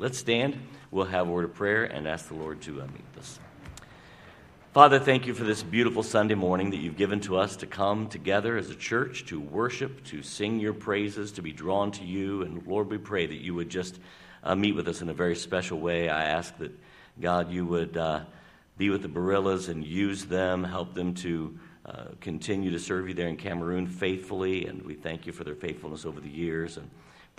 Let's stand. We'll have a word of prayer and ask the Lord to uh, meet us. Father, thank you for this beautiful Sunday morning that you've given to us to come together as a church to worship, to sing your praises, to be drawn to you. And Lord, we pray that you would just uh, meet with us in a very special way. I ask that, God, you would uh, be with the Barillas and use them, help them to uh, continue to serve you there in Cameroon faithfully. And we thank you for their faithfulness over the years. And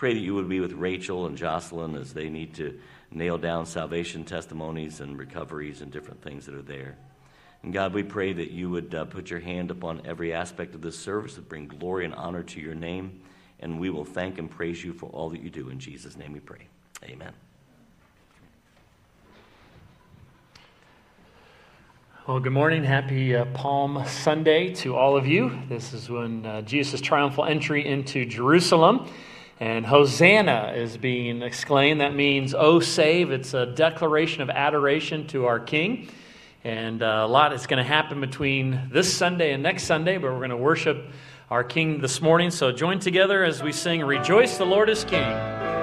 pray that you would be with Rachel and Jocelyn as they need to nail down salvation testimonies and recoveries and different things that are there. And God, we pray that you would uh, put your hand upon every aspect of this service that bring glory and honor to your name. And we will thank and praise you for all that you do. In Jesus' name we pray. Amen. Well, good morning. Happy uh, Palm Sunday to all of you. This is when uh, Jesus' triumphal entry into Jerusalem. And Hosanna is being exclaimed. That means, oh, save. It's a declaration of adoration to our King. And uh, a lot is going to happen between this Sunday and next Sunday, but we're going to worship our King this morning. So join together as we sing, Rejoice, the Lord is King.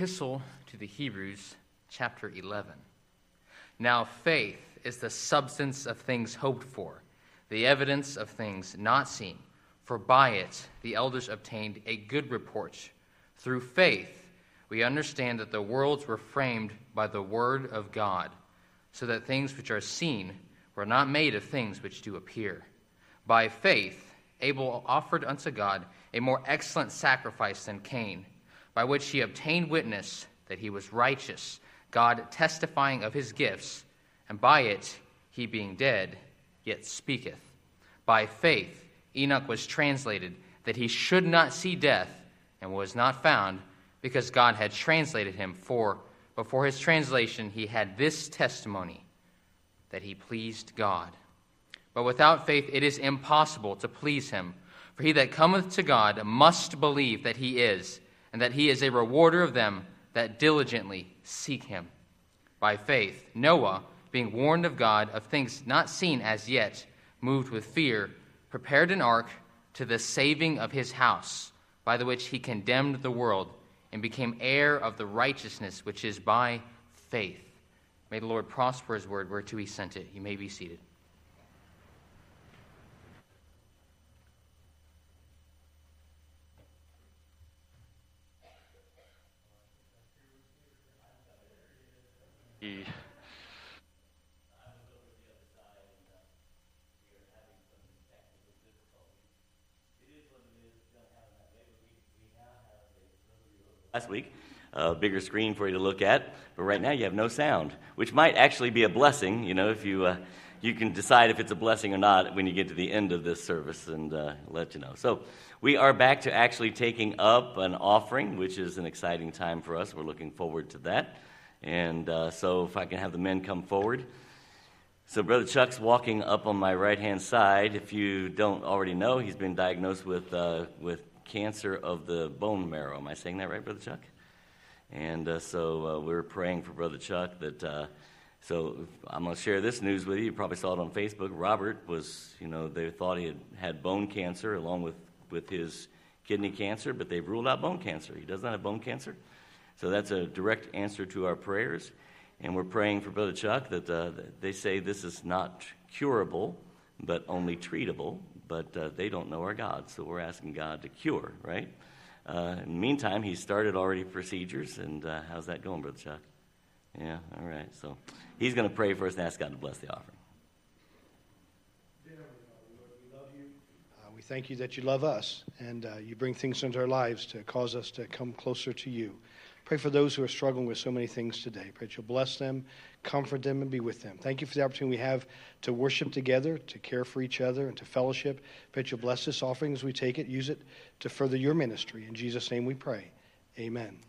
Epistle to the Hebrews, chapter 11. Now, faith is the substance of things hoped for, the evidence of things not seen. For by it the elders obtained a good report. Through faith, we understand that the worlds were framed by the Word of God, so that things which are seen were not made of things which do appear. By faith, Abel offered unto God a more excellent sacrifice than Cain by which he obtained witness that he was righteous, God testifying of his gifts, and by it he being dead, yet speaketh. By faith Enoch was translated, that he should not see death, and was not found, because God had translated him. For before his translation he had this testimony, that he pleased God. But without faith it is impossible to please him. For he that cometh to God must believe that he is and that he is a rewarder of them that diligently seek him. By faith, Noah, being warned of God of things not seen as yet, moved with fear, prepared an ark to the saving of his house, by the which he condemned the world and became heir of the righteousness which is by faith. May the Lord prosper his word whereto he sent it. You may be seated. E- last week, a bigger screen for you to look at. But right now, you have no sound, which might actually be a blessing. You know, if you uh, you can decide if it's a blessing or not when you get to the end of this service and uh, let you know. So we are back to actually taking up an offering, which is an exciting time for us. We're looking forward to that. And uh, so, if I can have the men come forward. So, Brother Chuck's walking up on my right hand side. If you don't already know, he's been diagnosed with, uh, with cancer of the bone marrow. Am I saying that right, Brother Chuck? And uh, so, uh, we're praying for Brother Chuck that. Uh, so I'm going to share this news with you. You probably saw it on Facebook. Robert was, you know, they thought he had had bone cancer along with, with his kidney cancer, but they've ruled out bone cancer. He does not have bone cancer. So that's a direct answer to our prayers. And we're praying for Brother Chuck that uh, they say this is not curable, but only treatable. But uh, they don't know our God, so we're asking God to cure, right? Uh, in the meantime, he started already procedures, and uh, how's that going, Brother Chuck? Yeah, all right. So he's going to pray for us and ask God to bless the offering. Uh, we thank you that you love us and uh, you bring things into our lives to cause us to come closer to you. Pray for those who are struggling with so many things today. Pray that you'll bless them, comfort them, and be with them. Thank you for the opportunity we have to worship together, to care for each other, and to fellowship. Pray that you'll bless this offering as we take it. Use it to further your ministry. In Jesus' name we pray. Amen.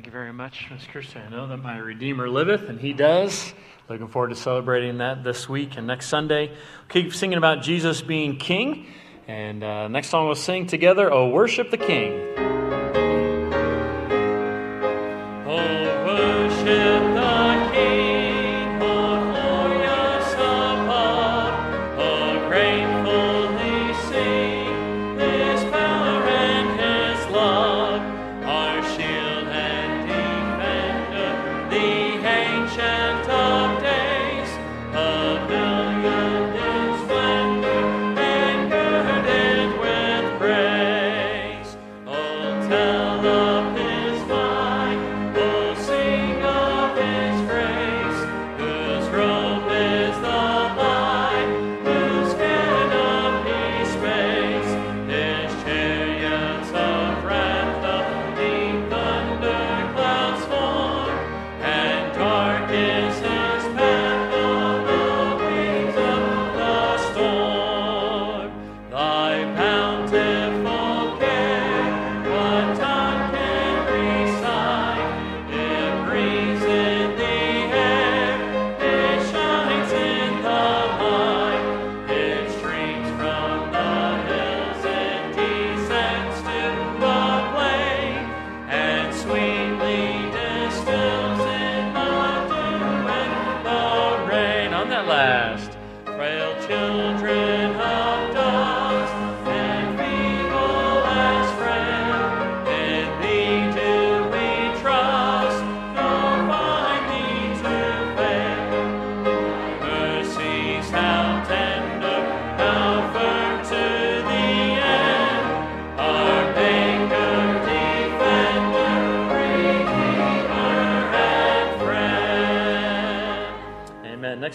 Thank you very much, Ms. Christian. I know that my Redeemer liveth, and he does. Looking forward to celebrating that this week and next Sunday. Keep singing about Jesus being King. And uh, next song we'll sing together, Oh, Worship the King.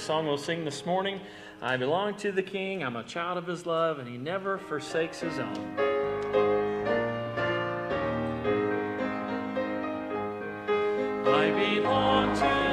Song we'll sing this morning. I belong to the King, I'm a child of his love, and he never forsakes his own. I belong to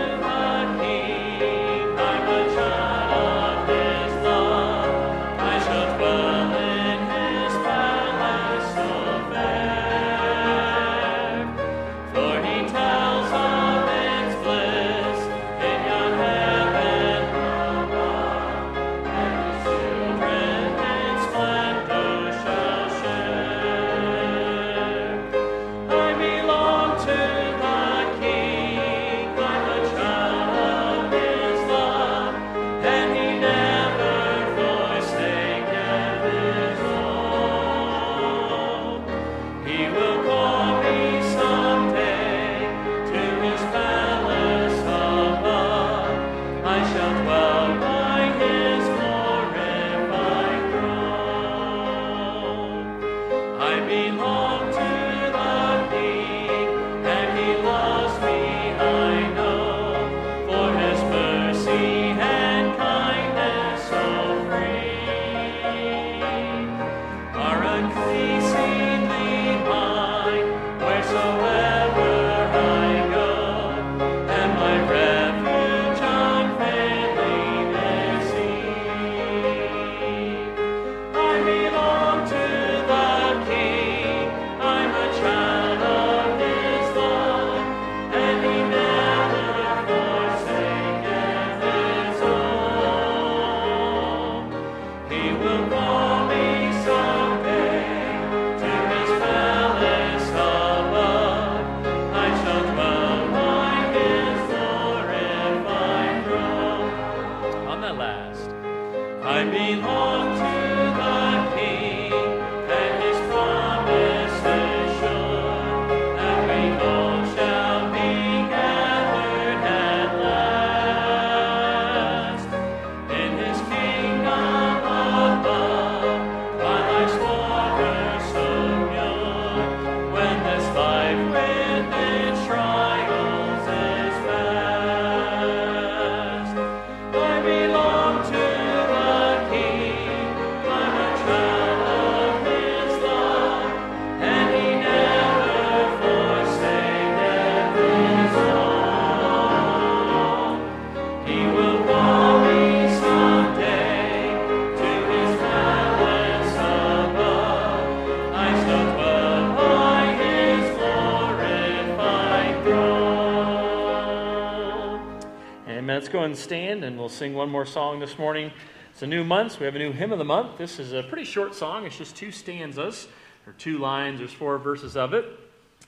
go and stand and we'll sing one more song this morning. It's a new month, so we have a new hymn of the month. This is a pretty short song, it's just two stanzas, or two lines, there's four verses of it,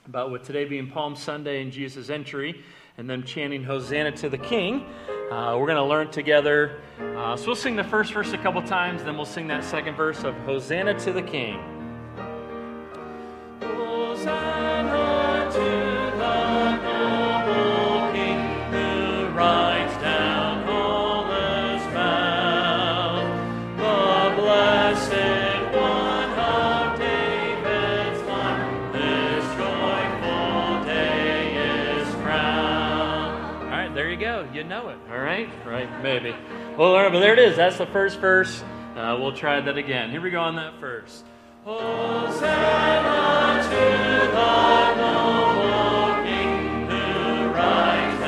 about with today being Palm Sunday and Jesus' entry, and then chanting Hosanna to the King. Uh, we're going to learn together. Uh, so we'll sing the first verse a couple times, then we'll sing that second verse of Hosanna to the King. Right? Right? Maybe. Well, but there it is. That's the first verse. Uh, we'll try that again. Here we go on that first. Hosanna to the noble King who rides.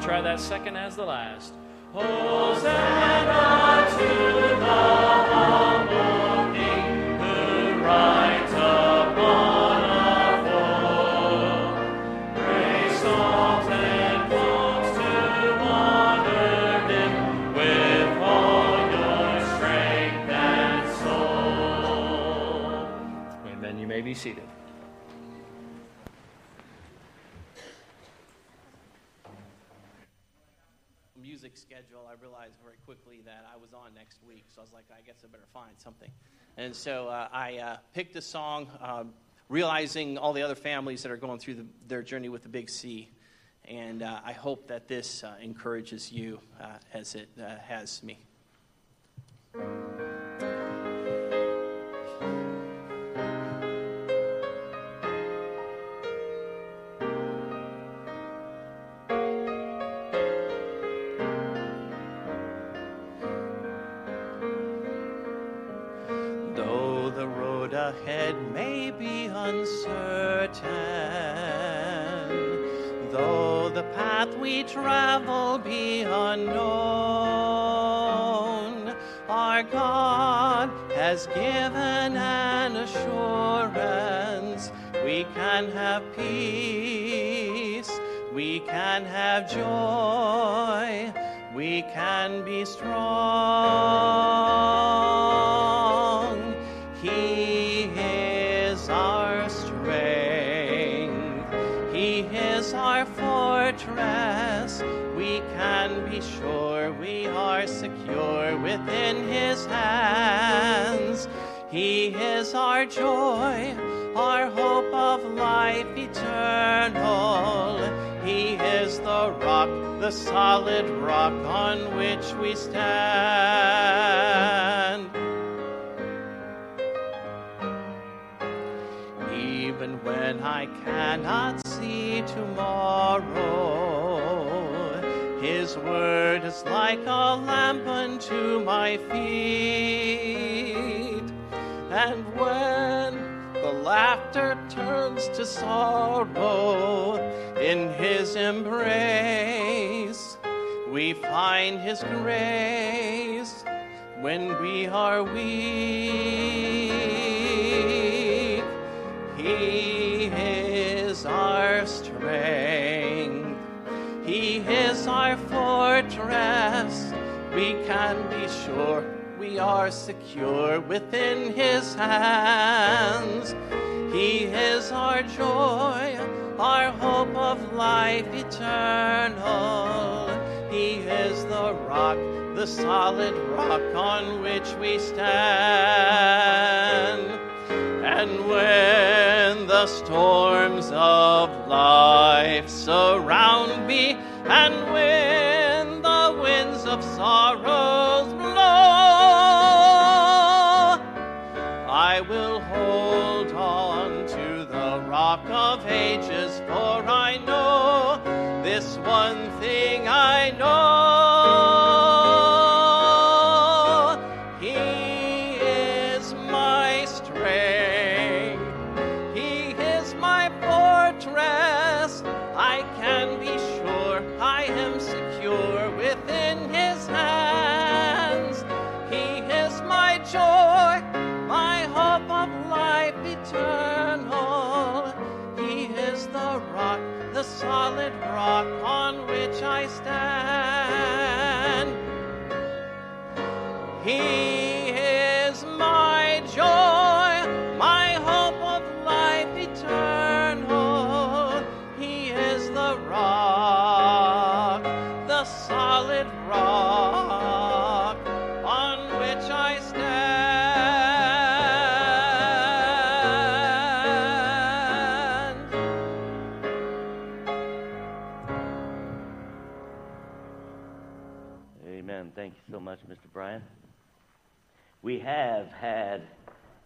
All right, second as the last. Hosanna I better find something. And so uh, I uh, picked a song, um, realizing all the other families that are going through the, their journey with the big C. And uh, I hope that this uh, encourages you uh, as it has me. Our joy, our hope of life eternal. He is the rock, the solid rock on which we stand. Even when I cannot see tomorrow, His word is like a lamp unto my feet. And when the laughter turns to sorrow in His embrace, we find His grace when we are weak. He is our strength. He is our fortress. We can be sure we are secure within His hands. He is our joy, our hope of life eternal. He is the rock, the solid rock on which we stand. And when the storms of life surround me, and when the winds of sorrows this one thing have had,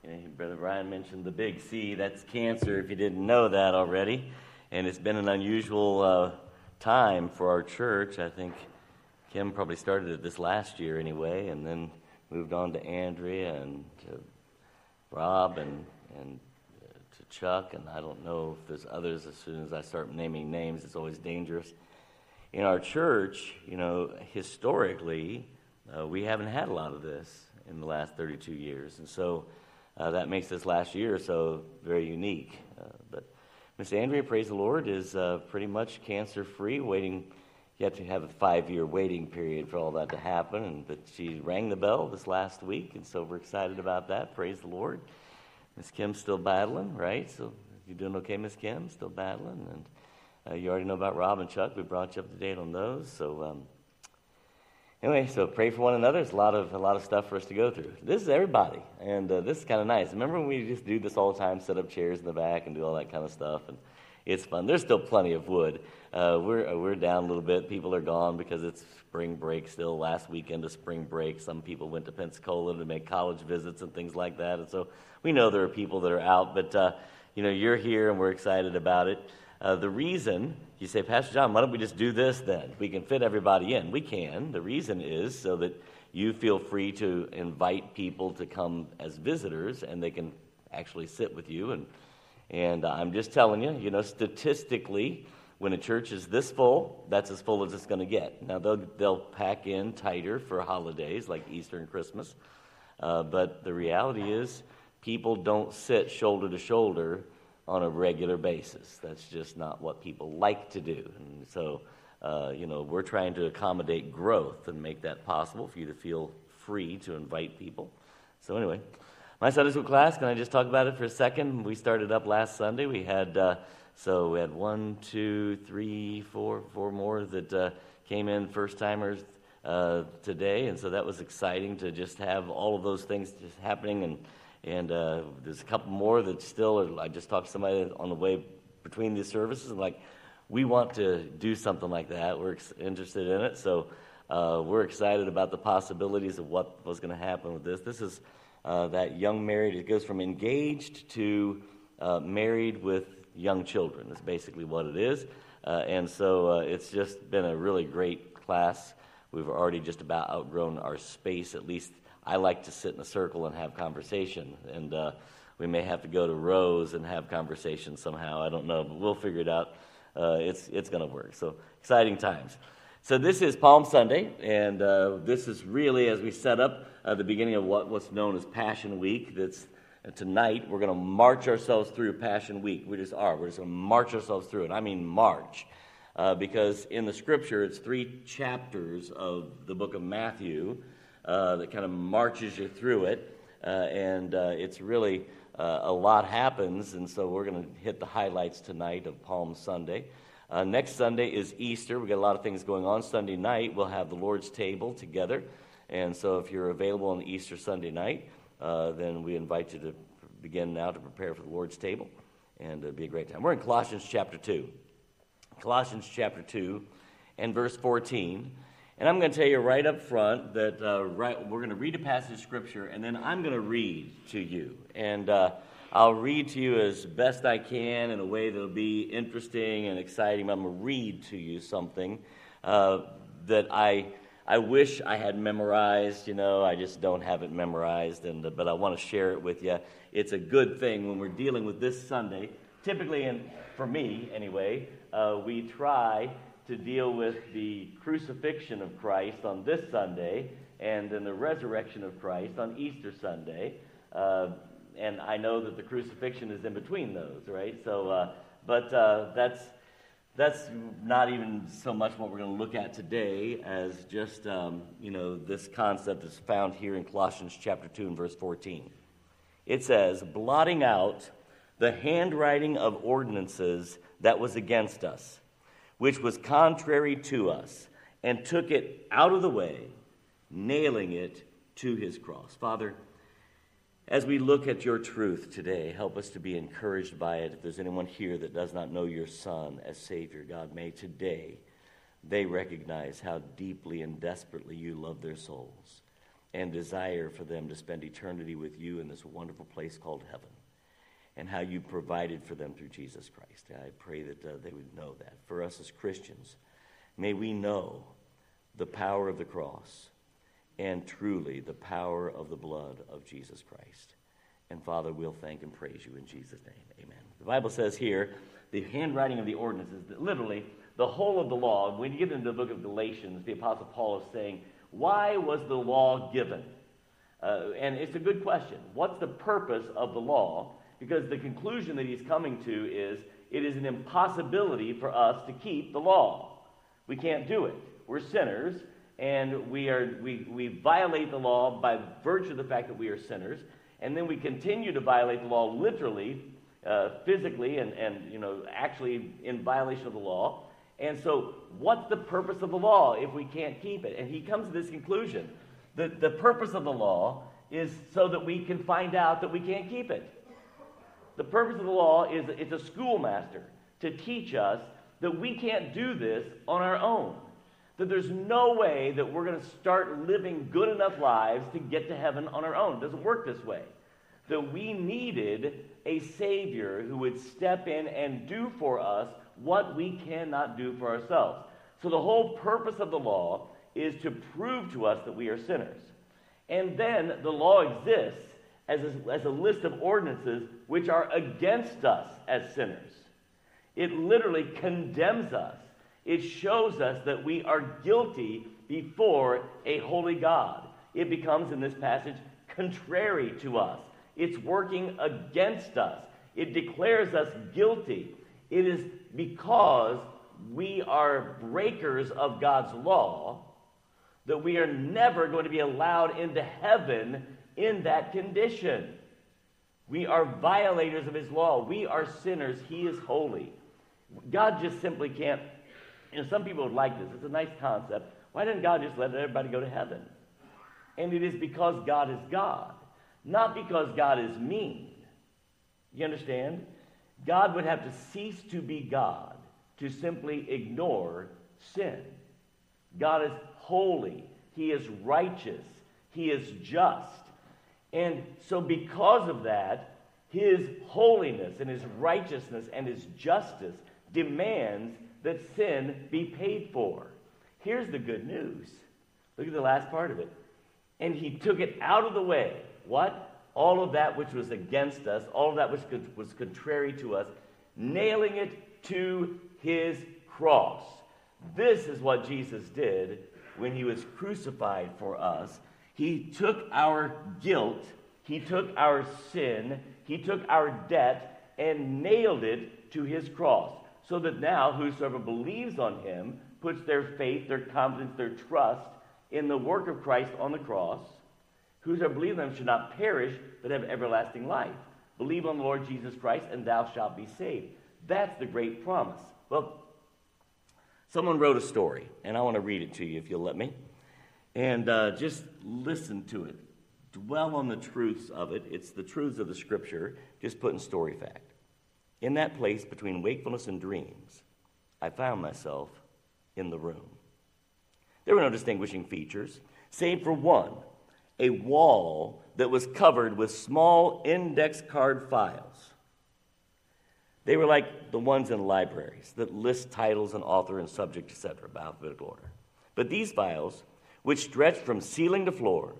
you know, Brother Brian mentioned the big C. That's cancer, if you didn't know that already. And it's been an unusual uh, time for our church. I think Kim probably started it this last year anyway, and then moved on to Andrea and to Rob and, and uh, to Chuck. And I don't know if there's others. As soon as I start naming names, it's always dangerous in our church, you know, historically, uh, we haven't had a lot of this in the last 32 years. And so uh, that makes this last year so very unique. Uh, but Miss Andrea, praise the Lord, is uh, pretty much cancer free, waiting. You have to have a five year waiting period for all that to happen. And, but she rang the bell this last week, and so we're excited about that. Praise the Lord. Miss Kim's still battling, right? So you doing okay, Miss Kim? Still battling? And uh, you already know about Rob and Chuck. We brought you up to date on those. So um, anyway, so pray for one another. It's a lot of a lot of stuff for us to go through. This is everybody, and uh, this is kind of nice. Remember when we just do this all the time, set up chairs in the back and do all that kind of stuff, and it's fun. There's still plenty of wood. Uh, we're, uh, we're down a little bit. People are gone because it's spring break still, last weekend of spring break. Some people went to Pensacola to make college visits and things like that. And so we know there are people that are out, but, uh, you know, you're here and we're excited about it. Uh, the reason, you say, Pastor John, why don't we just do this then? We can fit everybody in. We can. The reason is so that you feel free to invite people to come as visitors and they can actually sit with you. And, and I'm just telling you, you know, statistically, when a church is this full, that's as full as it's going to get. Now, they'll, they'll pack in tighter for holidays like Easter and Christmas. Uh, but the reality is, people don't sit shoulder to shoulder on a regular basis. That's just not what people like to do. And so, uh, you know, we're trying to accommodate growth and make that possible for you to feel free to invite people. So, anyway, my Sunday school class, can I just talk about it for a second? We started up last Sunday. We had. Uh, so we had one, two, three, four, four more that uh, came in first timers uh, today, and so that was exciting to just have all of those things just happening. And and uh, there's a couple more that still. Are, I just talked to somebody on the way between these services, and like we want to do something like that. We're ex- interested in it, so uh, we're excited about the possibilities of what was going to happen with this. This is uh, that young married. It goes from engaged to uh, married with young children. That's basically what it is. Uh, and so uh, it's just been a really great class. We've already just about outgrown our space. At least I like to sit in a circle and have conversation. And uh, we may have to go to rows and have conversation somehow. I don't know, but we'll figure it out. Uh, it's it's going to work. So exciting times. So this is Palm Sunday, and uh, this is really as we set up uh, the beginning of what, what's known as Passion Week. That's and tonight, we're going to march ourselves through Passion Week. We just are. We're just going to march ourselves through it. I mean, march. Uh, because in the scripture, it's three chapters of the book of Matthew uh, that kind of marches you through it. Uh, and uh, it's really uh, a lot happens. And so we're going to hit the highlights tonight of Palm Sunday. Uh, next Sunday is Easter. We've got a lot of things going on. Sunday night, we'll have the Lord's table together. And so if you're available on Easter Sunday night, then we invite you to begin now to prepare for the Lord's table, and it'll be a great time. We're in Colossians chapter 2. Colossians chapter 2 and verse 14. And I'm going to tell you right up front that uh, right, we're going to read a passage of Scripture, and then I'm going to read to you. And uh, I'll read to you as best I can in a way that'll be interesting and exciting. I'm going to read to you something uh, that I I wish I had memorized, you know, I just don't have it memorized, and, but I want to share it with you. It's a good thing when we're dealing with this Sunday. Typically, and for me anyway, uh, we try to deal with the crucifixion of Christ on this Sunday and then the resurrection of Christ on Easter Sunday. Uh, and I know that the crucifixion is in between those, right? So, uh, but uh, that's that's not even so much what we're going to look at today as just um, you know this concept is found here in colossians chapter 2 and verse 14 it says blotting out the handwriting of ordinances that was against us which was contrary to us and took it out of the way nailing it to his cross father as we look at your truth today, help us to be encouraged by it. If there's anyone here that does not know your Son as Savior, God, may today they recognize how deeply and desperately you love their souls and desire for them to spend eternity with you in this wonderful place called heaven and how you provided for them through Jesus Christ. I pray that uh, they would know that. For us as Christians, may we know the power of the cross and truly the power of the blood of Jesus Christ. And Father, we'll thank and praise you in Jesus' name. Amen. The Bible says here, the handwriting of the ordinances, literally, the whole of the law. When you get into the book of Galatians, the Apostle Paul is saying, Why was the law given? Uh, and it's a good question. What's the purpose of the law? Because the conclusion that he's coming to is it is an impossibility for us to keep the law. We can't do it. We're sinners, and we, are, we, we violate the law by virtue of the fact that we are sinners, and then we continue to violate the law literally, uh, physically, and, and you know, actually in violation of the law. And so, what's the purpose of the law if we can't keep it? And he comes to this conclusion. The, the purpose of the law is so that we can find out that we can't keep it. The purpose of the law is it's a schoolmaster to teach us that we can't do this on our own. That there's no way that we're going to start living good enough lives to get to heaven on our own. It doesn't work this way. That we needed a Savior who would step in and do for us what we cannot do for ourselves. So the whole purpose of the law is to prove to us that we are sinners. And then the law exists as a, as a list of ordinances which are against us as sinners. It literally condemns us. It shows us that we are guilty before a holy God. It becomes, in this passage, contrary to us. It's working against us. It declares us guilty. It is because we are breakers of God's law that we are never going to be allowed into heaven in that condition. We are violators of his law. We are sinners. He is holy. God just simply can't. You know, some people would like this. It's a nice concept. Why didn't God just let everybody go to heaven? And it is because God is God, not because God is mean. You understand? God would have to cease to be God to simply ignore sin. God is holy, He is righteous, He is just. And so, because of that, His holiness and His righteousness and His justice demands that sin be paid for. Here's the good news. Look at the last part of it. And He took it out of the way. What? All of that which was against us, all of that which was contrary to us, nailing it to His cross. This is what Jesus did when he was crucified for us. He took our guilt, he took our sin, he took our debt, and nailed it to his cross. So that now whosoever believes on him puts their faith, their confidence, their trust in the work of Christ on the cross. Whosoever believes on him should not perish, but have everlasting life. Believe on the Lord Jesus Christ, and thou shalt be saved. That's the great promise. Well, Someone wrote a story, and I want to read it to you if you'll let me. And uh, just listen to it. Dwell on the truths of it. It's the truths of the scripture, just put in story fact. In that place between wakefulness and dreams, I found myself in the room. There were no distinguishing features, save for one a wall that was covered with small index card files. They were like the ones in libraries that list titles and author and subject, etc., by alphabetical order. But these files, which stretched from ceiling to floor,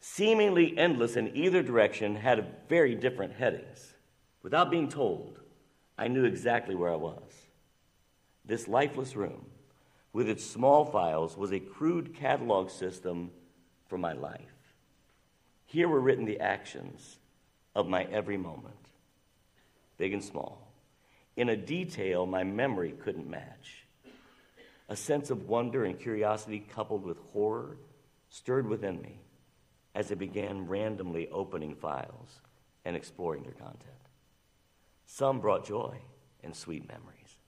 seemingly endless in either direction, had very different headings. Without being told, I knew exactly where I was. This lifeless room, with its small files, was a crude catalog system for my life. Here were written the actions of my every moment big and small, in a detail my memory couldn't match. A sense of wonder and curiosity coupled with horror stirred within me as I began randomly opening files and exploring their content. Some brought joy and sweet memories,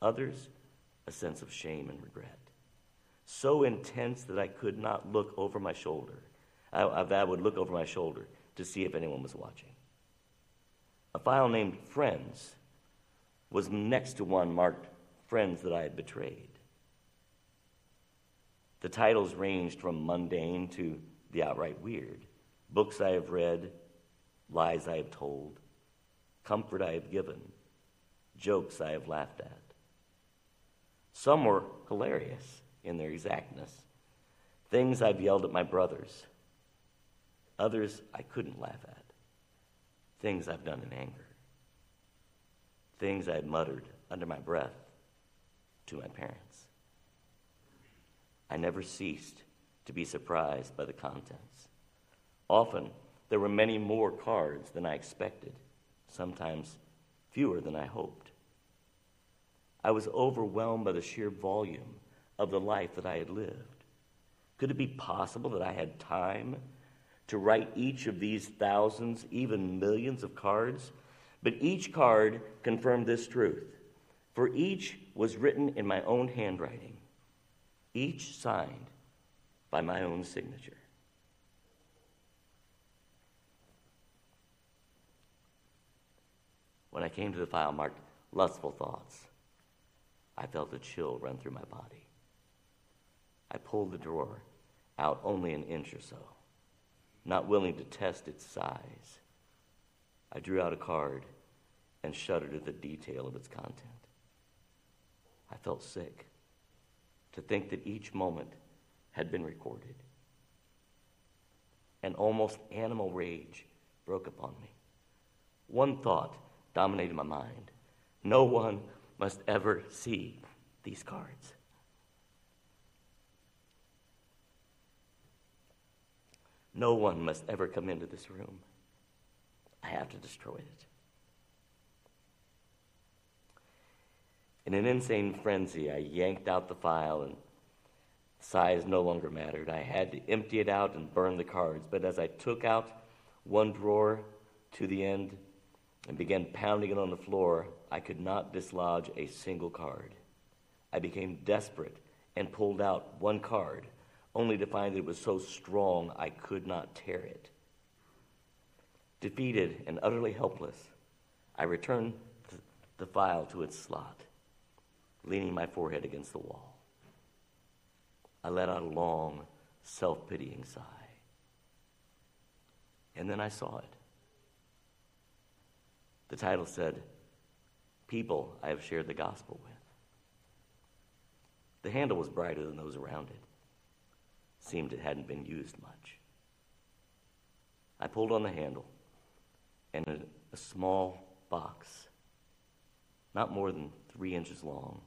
others, a sense of shame and regret. So intense that I could not look over my shoulder. I, I would look over my shoulder to see if anyone was watching. A file named Friends was next to one marked Friends that I had betrayed. The titles ranged from mundane to the outright weird. Books I have read, lies I have told, comfort I have given, jokes I have laughed at. Some were hilarious in their exactness, things I've yelled at my brothers, others I couldn't laugh at. Things I've done in anger, things I had muttered under my breath to my parents. I never ceased to be surprised by the contents. Often, there were many more cards than I expected, sometimes fewer than I hoped. I was overwhelmed by the sheer volume of the life that I had lived. Could it be possible that I had time to write each of these thousands, even millions of cards, but each card confirmed this truth. For each was written in my own handwriting, each signed by my own signature. When I came to the file marked lustful thoughts. I felt a chill run through my body. I pulled the drawer out only an inch or so, not willing to test its size. I drew out a card and shuddered at the detail of its content. I felt sick to think that each moment had been recorded. An almost animal rage broke upon me. One thought dominated my mind no one must ever see these cards. No one must ever come into this room. I have to destroy it. In an insane frenzy, I yanked out the file, and size no longer mattered. I had to empty it out and burn the cards. But as I took out one drawer to the end and began pounding it on the floor, I could not dislodge a single card. I became desperate and pulled out one card, only to find that it was so strong I could not tear it. Defeated and utterly helpless, I returned the file to its slot leaning my forehead against the wall. I let out a long, self pitying sigh. And then I saw it. The title said, People I have shared the gospel with. The handle was brighter than those around it. Seemed it hadn't been used much. I pulled on the handle, and a, a small box, not more than three inches long,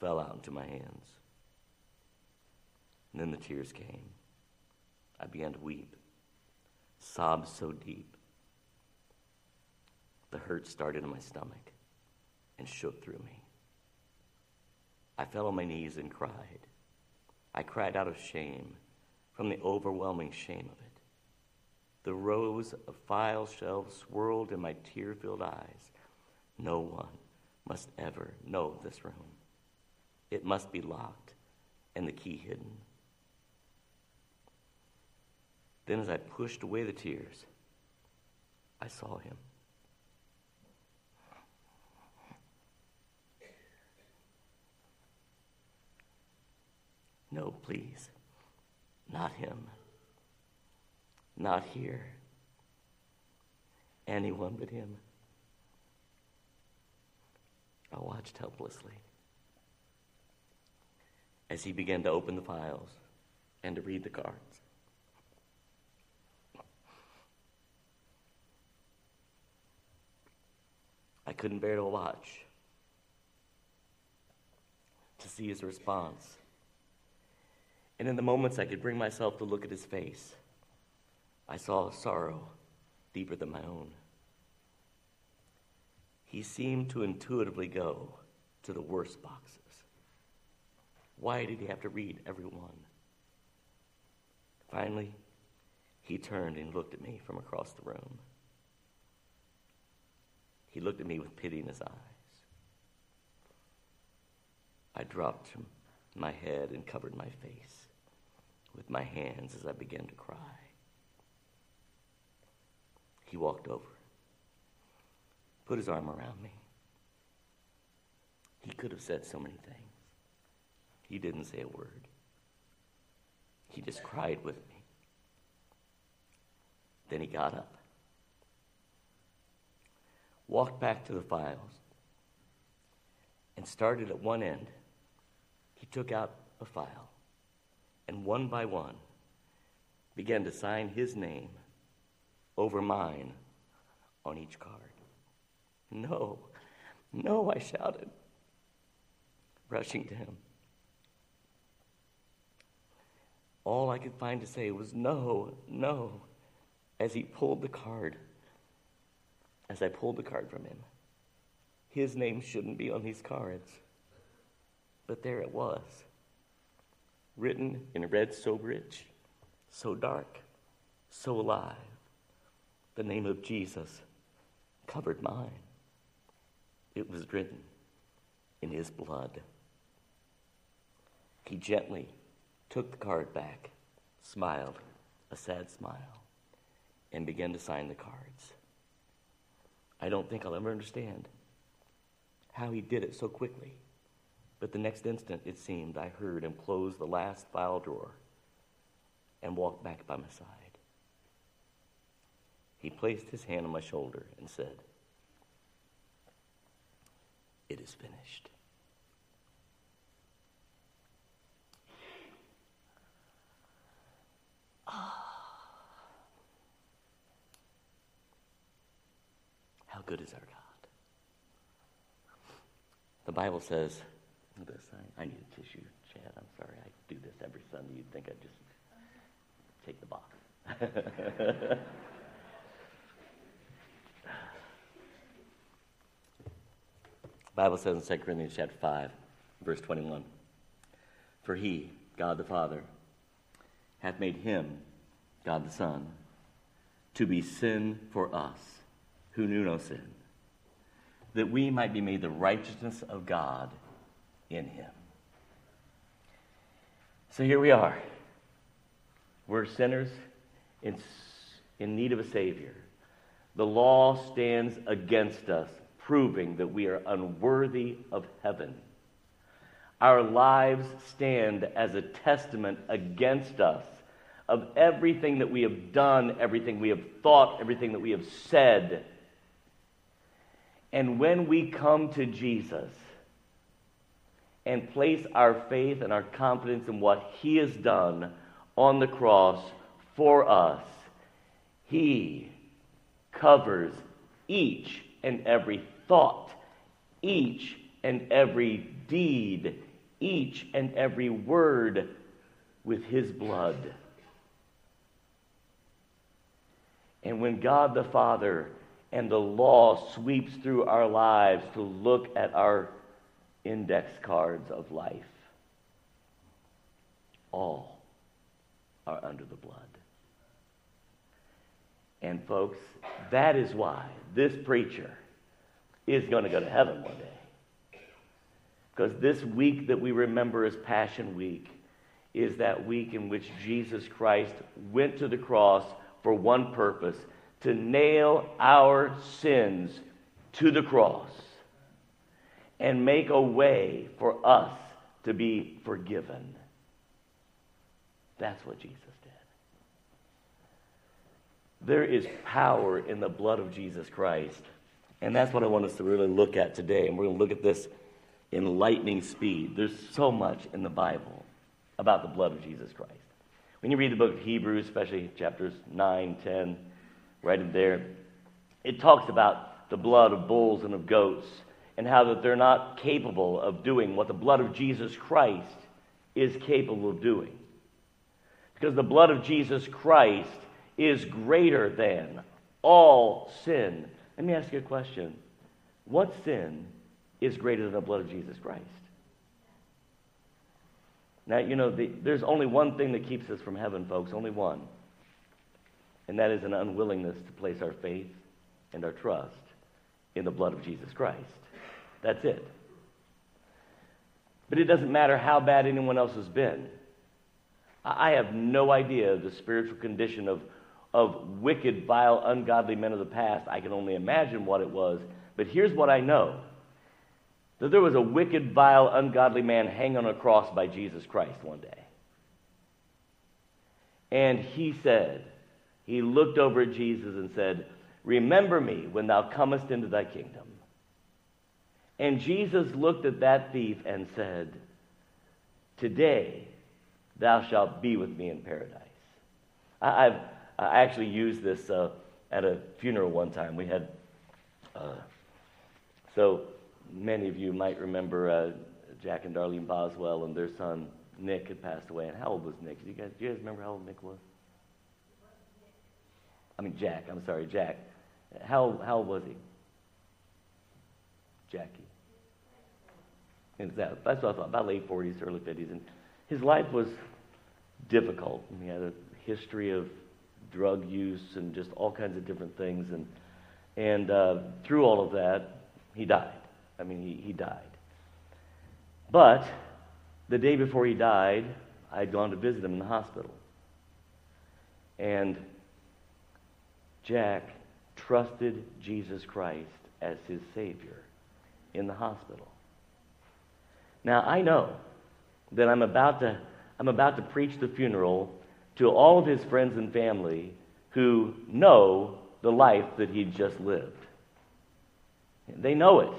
fell out into my hands. And then the tears came. I began to weep, sobs so deep. The hurt started in my stomach and shook through me. I fell on my knees and cried. I cried out of shame from the overwhelming shame of it. The rows of file shelves swirled in my tear filled eyes. No one must ever know this room. It must be locked and the key hidden. Then, as I pushed away the tears, I saw him. No, please. Not him. Not here. Anyone but him. I watched helplessly as he began to open the files and to read the cards. I couldn't bear to watch, to see his response. And in the moments I could bring myself to look at his face, I saw a sorrow deeper than my own. He seemed to intuitively go to the worst boxes. Why did he have to read every one? Finally, he turned and looked at me from across the room. He looked at me with pity in his eyes. I dropped my head and covered my face with my hands as I began to cry. He walked over, put his arm around me. He could have said so many things. He didn't say a word. He just cried with me. Then he got up, walked back to the files, and started at one end. He took out a file, and one by one began to sign his name over mine on each card. No, no, I shouted, rushing to him. All I could find to say was no, no, as he pulled the card. As I pulled the card from him, his name shouldn't be on these cards. But there it was, written in red so rich, so dark, so alive. The name of Jesus covered mine. It was written in his blood. He gently took the card back, smiled a sad smile, and began to sign the cards. I don't think I'll ever understand how he did it so quickly. But the next instant, it seemed, I heard him close the last file drawer and walk back by my side. He placed his hand on my shoulder and said, It is finished. How good is our God? The Bible says, this, I, I need a tissue, Chad. I'm sorry. I do this every Sunday. You'd think I'd just take the box. Bible says in 2 Corinthians chapter 5, verse 21, For he, God the Father, hath made him, God the Son, to be sin for us, who knew no sin, that we might be made the righteousness of God in him. So here we are. We're sinners in, in need of a Savior. The law stands against us, proving that we are unworthy of heaven. Our lives stand as a testament against us of everything that we have done, everything we have thought, everything that we have said. And when we come to Jesus and place our faith and our confidence in what He has done on the cross for us, He covers each and every thought, each and every deed, each and every word with His blood. And when God the Father and the law sweeps through our lives to look at our index cards of life, all are under the blood. And, folks, that is why this preacher is going to go to heaven one day. Because this week that we remember as Passion Week is that week in which Jesus Christ went to the cross for one purpose to nail our sins to the cross and make a way for us to be forgiven. That's what Jesus did. There is power in the blood of Jesus Christ. And that's what I want us to really look at today. And we're going to look at this in lightning speed. There's so much in the Bible about the blood of Jesus Christ. When you read the book of Hebrews, especially chapters 9, 10, right in there, it talks about the blood of bulls and of goats and how that they're not capable of doing what the blood of Jesus Christ is capable of doing. Because the blood of Jesus Christ is greater than all sin. Let me ask you a question. What sin is greater than the blood of Jesus Christ? Now, you know, the, there's only one thing that keeps us from heaven, folks, only one. And that is an unwillingness to place our faith and our trust in the blood of Jesus Christ. That's it. But it doesn't matter how bad anyone else has been. I have no idea the spiritual condition of, of wicked, vile, ungodly men of the past. I can only imagine what it was. But here's what I know that there was a wicked, vile, ungodly man hanging on a cross by Jesus Christ one day. And he said, he looked over at Jesus and said, Remember me when thou comest into thy kingdom. And Jesus looked at that thief and said, Today thou shalt be with me in paradise. I, have I actually used this uh, at a funeral one time. We had, uh, so many of you might remember uh, Jack and Darlene Boswell and their son Nick had passed away. And how old was Nick? Do you guys, do you guys remember how old Nick was? I mean, Jack. I'm sorry, Jack. How, how old was he? Jackie. And that, that's what I thought, about late 40s, early 50s. And his life was difficult. And He had a history of drug use and just all kinds of different things. And, and uh, through all of that, he died. I mean, he, he died. But the day before he died, I had gone to visit him in the hospital. And Jack trusted Jesus Christ as his Savior in the hospital. Now, I know that I'm about to, I'm about to preach the funeral to all of his friends and family who know the life that he just lived. They know it.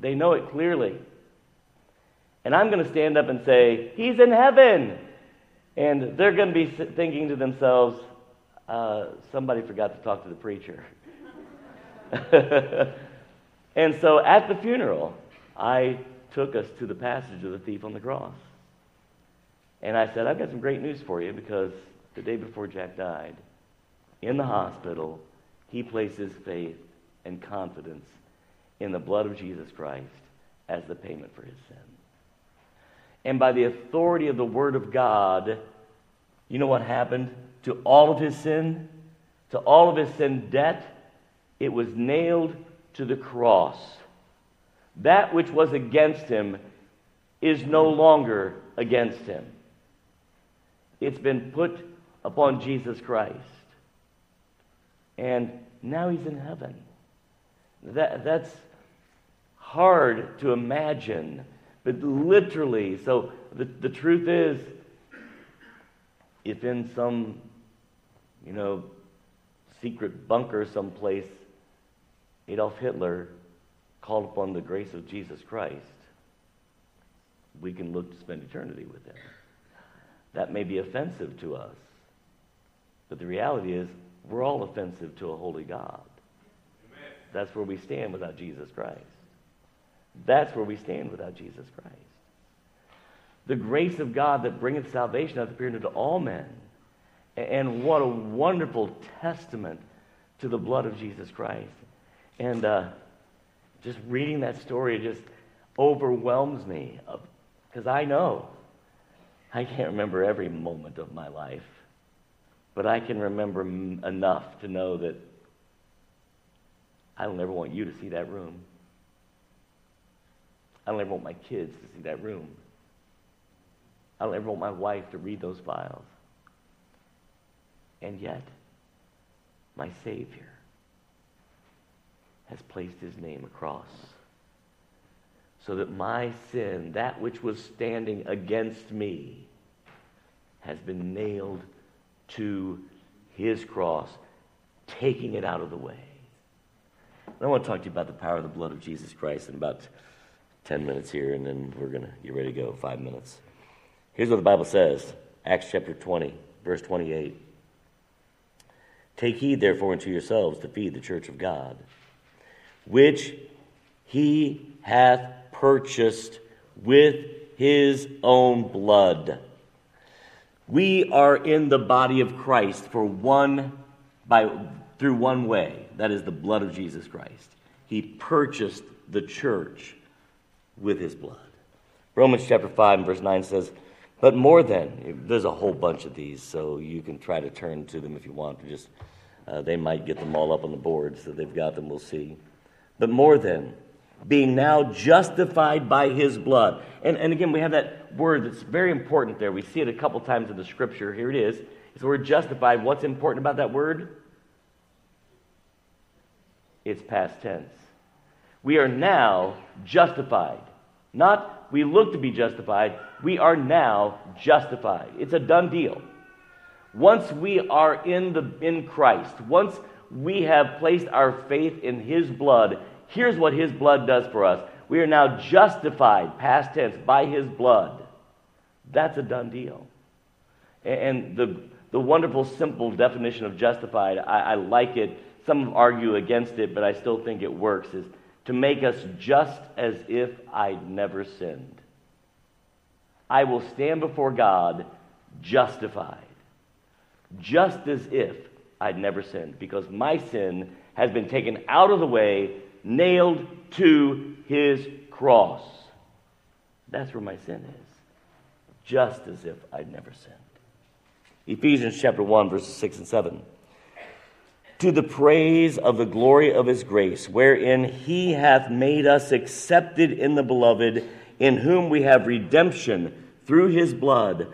They know it clearly. And I'm going to stand up and say, He's in heaven. And they're going to be thinking to themselves, uh, somebody forgot to talk to the preacher. and so at the funeral, I took us to the passage of the thief on the cross. And I said, I've got some great news for you because the day before Jack died, in the hospital, he placed his faith and confidence in the blood of Jesus Christ as the payment for his sin. And by the authority of the Word of God, you know what happened to all of his sin? To all of his sin debt? It was nailed to the cross. That which was against him is no longer against him. It's been put upon Jesus Christ. And now he's in heaven. That, that's hard to imagine, but literally. So the, the truth is, if in some, you know, secret bunker someplace, Adolf Hitler called upon the grace of Jesus Christ, we can look to spend eternity with him. That may be offensive to us, but the reality is we're all offensive to a holy God. That's where we stand without Jesus Christ. That's where we stand without Jesus Christ. The grace of God that bringeth salvation hath appeared unto all men. And what a wonderful testament to the blood of Jesus Christ. And uh, just reading that story just overwhelms me because I know I can't remember every moment of my life, but I can remember enough to know that I don't ever want you to see that room. I don't ever want my kids to see that room. I don't ever want my wife to read those files. And yet, my Savior has placed his name across so that my sin, that which was standing against me, has been nailed to his cross, taking it out of the way. And I want to talk to you about the power of the blood of Jesus Christ in about 10 minutes here, and then we're going to get ready to go. Five minutes. Here's what the Bible says Acts chapter 20, verse 28. Take heed, therefore, unto yourselves to feed the church of God which he hath purchased with his own blood. We are in the body of Christ for one by through one way, that is the blood of Jesus Christ. He purchased the church with his blood. Romans chapter 5 and verse 9 says, But more than, there's a whole bunch of these, so you can try to turn to them if you want. To just uh, They might get them all up on the board, so they've got them, we'll see but more than being now justified by his blood. And, and again, we have that word that's very important there. We see it a couple times in the scripture. Here it is. It's the word justified. What's important about that word? It's past tense. We are now justified. Not we look to be justified, we are now justified. It's a done deal. Once we are in the in Christ, once we have placed our faith in His blood, here's what His blood does for us. We are now justified, past tense, by His blood. That's a done deal. And the, the wonderful, simple definition of justified, I, I like it. Some argue against it, but I still think it works, is to make us just as if I'd never sinned. I will stand before God justified, just as if I'd never sinned because my sin has been taken out of the way, nailed to his cross. That's where my sin is, just as if I'd never sinned. Ephesians chapter 1, verses 6 and 7. To the praise of the glory of his grace, wherein he hath made us accepted in the beloved, in whom we have redemption through his blood